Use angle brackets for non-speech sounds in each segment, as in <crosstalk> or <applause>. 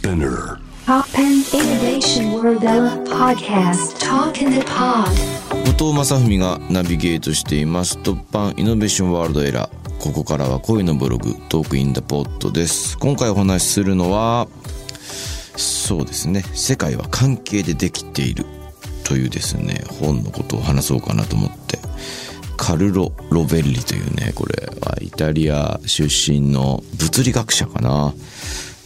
Spinner. Pop and Innovation World Podcast. Talk in the Pod. 後藤正文がナビゲートしています。突版イノベーションワールドエラー。ここからは恋のブログトークインダポットです。今回お話しするのはそうですね。世界は関係でできているというですね本のことを話そうかなと思って。カルロ・ロベッリというねこれ。はイタリア出身の物理学者かな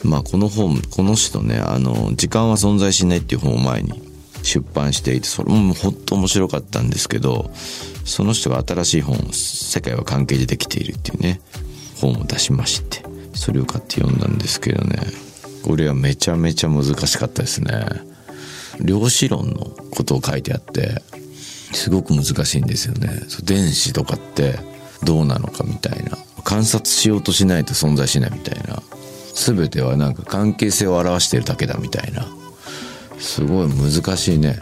まあこの本この人ねあの「時間は存在しない」っていう本を前に出版していてそれも本当面白かったんですけどその人が新しい本「世界は関係でできている」っていうね本を出しましてそれを買って読んだんですけどねこれはめちゃめちゃ難しかったですね。量子論のことを書いてあってすごく難しいんですよね。電子とかってどうなのかみたいな。観察しようとしないと存在しないみたいな。全てはなんか関係性を表してるだけだみたいな。すごい難しいね。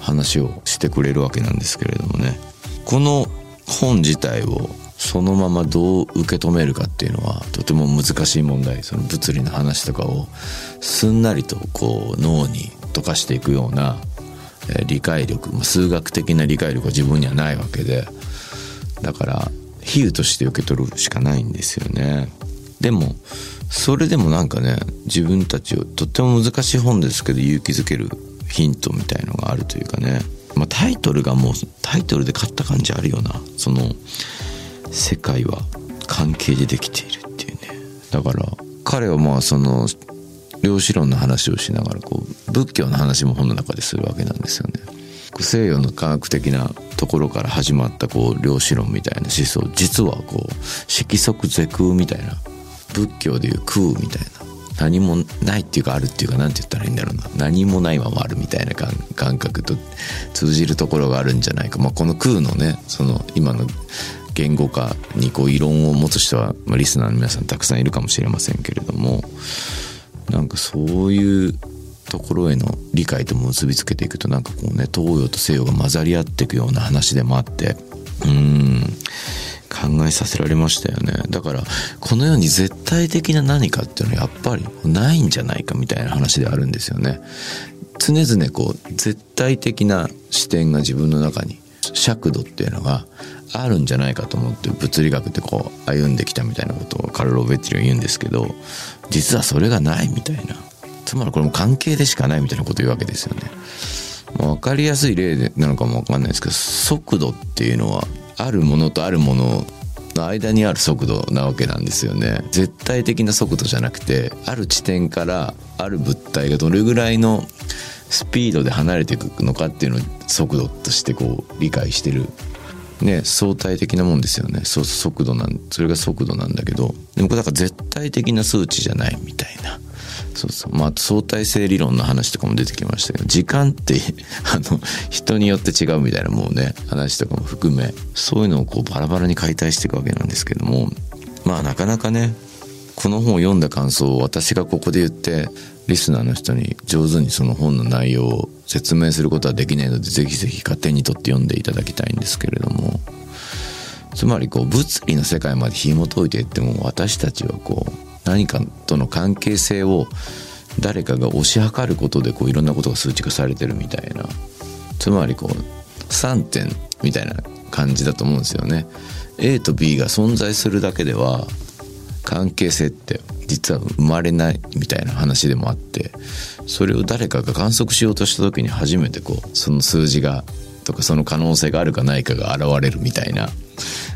話をしてくれるわけなんですけれどもね。この本自体をそのままどう受け止めるかっていうのはとても難しい問題。その物理の話とかをすんなりとこう脳に溶かしていくような理解力数学的な理解力は自分にはないわけで。だから比喩として受け取るしかないんですよね。でもそれでもなんかね自分たちをとっても難しい本ですけど勇気づけるヒントみたいのがあるというかね、まあ、タイトルがもうタイトルで買った感じあるよな。その「世界は関係でできている」っていうね。だから彼はまあその量子論の話をしながらこう仏教の話も本の中でするわけなんですよね。西洋の科学的なところから始まったこう量子論みたいな思想。実はこう色即是空みたいな仏教でいう空みたいな。何もないっていうかあるっていうか何て言ったらいいんだろうな。何もないままあるみたいな感覚と通じるところがあるんじゃないか、まあ、この空のねその今の言語化にこう異論を持つ人は、まあ、リスナーの皆さんたくさんいるかもしれませんけれどもなんかそういうところへの理解と結びつけていくとなんかこうね東洋と西洋が混ざり合っていくような話でもあってうん。考えさせられましたよね。だからこの世に絶対的な何かっていうのはやっぱりないんじゃないかみたいな話であるんですよね。常々こう絶対的な視点が自分の中に尺度っていうのがあるんじゃないかと思って物理学でこう歩んできたみたいなことをカルロ・ベッティリは言うんですけど実はそれがないみたいな。つまりこれも関係でしかないみたいなことを言うわけですよね。まあ、分かりやすい例なのかも分かんないですけど速度っていうのはあるものとあるものの間にある速度なわけなんですよね。絶対的な速度じゃなくてある地点からある物体がどれぐらいのスピードで離れていくのかっていうのを速度としてこう理解してる。ね相対的なもんですよね。そう速度なんそれが速度なんだけど。でもこれだから絶対的な数値じゃないみたいな。そうそう。まあ相対性理論の話とかも出てきましたけど時間って <laughs> あの人によって違うみたいなもうね話とかも含めそういうのをこうバラバラに解体していくわけなんですけどもまあなかなかねこの本を読んだ感想を私がここで言ってリスナーの人に上手にその本の内容を説明することはできないのでぜひぜひ勝手に取って読んでいただきたいんですけれども。つまりこう物理の世界まで紐解いていっても私たちはこう何かとの関係性を誰かが推し量ることでこういろんなことが数値化されてるみたいなつまりこう3点みたいな感じだと思うんですよね。A と B が存在するだけでは関係性って実は生まれないみたいな話でもあってそれを誰かが観測しようとした時に初めてこうその数字がとかその可能性があるかないかが現れるみたいな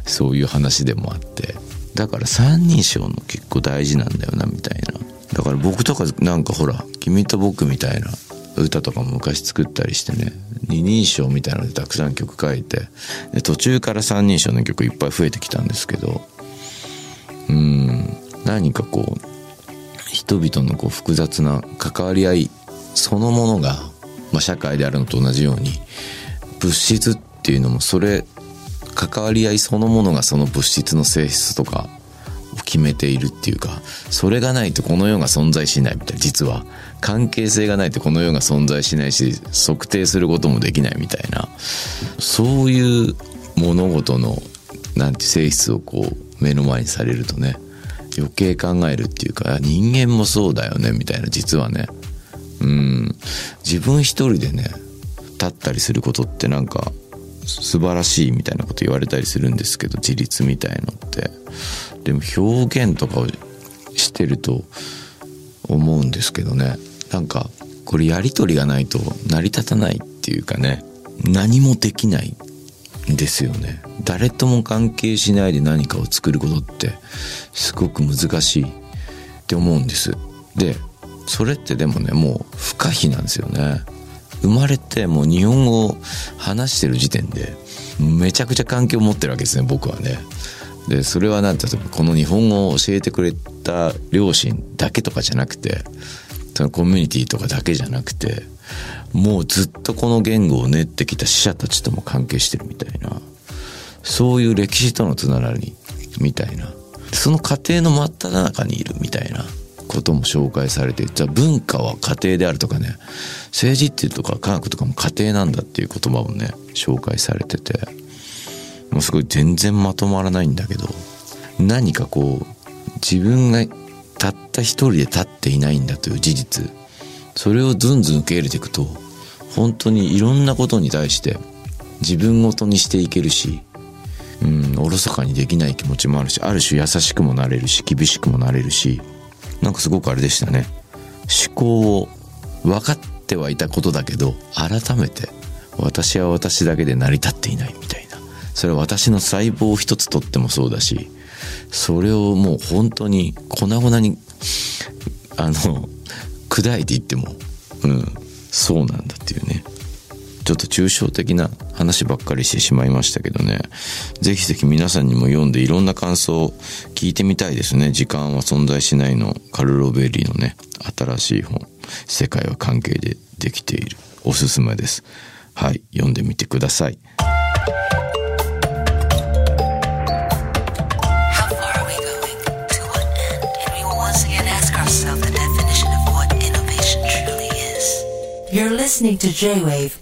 そういう話でもあってだから三人称の結構大事なんだよなみたいな。だから僕とかなんかほら「君と僕」みたいな歌とかも昔作ったりしてね二人称みたいなのでたくさん曲書いてで途中から三人称の曲いっぱい増えてきたんですけどうん何かこう人々のこう複雑な関わり合いそのものが、まあ、社会であるのと同じように物質っていうのもそれ関わり合いそのものがその物質の性質とかを決めているっていうかそれがないとこの世が存在しないみたい。な実は関係性がないとこの世が存在しないし測定することもできないみたいな。そういう物事のなんて性質をこう目の前にされるとね余計考えるっていうか人間もそうだよねみたいな。実はね。うん。自分一人でね立ったりすることってなんか素晴らしいみたいなこと言われたりするんですけど自立みたいのって。でも表現とかをしてると思うんですけどね。なんかこれやり取りがないと成り立たないっていうかね。何もできないんですよね。誰とも関係しないで何かを作ることってすごく難しいって思うんです。でそれってでもねもう不可避なんですよね。生まれてもう日本語を話してる時点でめちゃくちゃ関係を持ってるわけですね僕はね。でそれは何て言うこの日本語を教えてくれた両親だけとかじゃなくてそのコミュニティとかだけじゃなくてもうずっとこの言語を練ってきた死者たちとも関係してるみたいなそういう歴史とのつながりみたいな。その過程の真っ只中にいるみたいな。ことも紹介されてじゃあ文化は家庭であるとかね政治っていうとか科学とかも家庭なんだっていう言葉もね紹介されててもうすごい全然まとまらないんだけど何かこう自分がたった一人で立っていないんだという事実それをずんずん受け入れていくと本当にいろんなことに対して自分ごとにしていけるしうんおろそかにできない気持ちもあるしある種優しくもなれるし厳しくもなれるしなんかすごくあれでしたね。思考を分かってはいたことだけど改めて私は私だけで成り立っていないみたいな。それは私の細胞を一つとってもそうだしそれをもう本当に粉々にあの砕いていってもうんそうなんだっていうね。ちょっと抽象的な話ばっかりしてしまいましたけどね。ぜひぜひ皆さんにも読んでいろんな感想を聞いてみたいですね。時間は存在しないのカルロ・ベリーのね、新しい本。世界は関係でできている。おすすめです。はい、読んでみてください。You're listening to J-Wave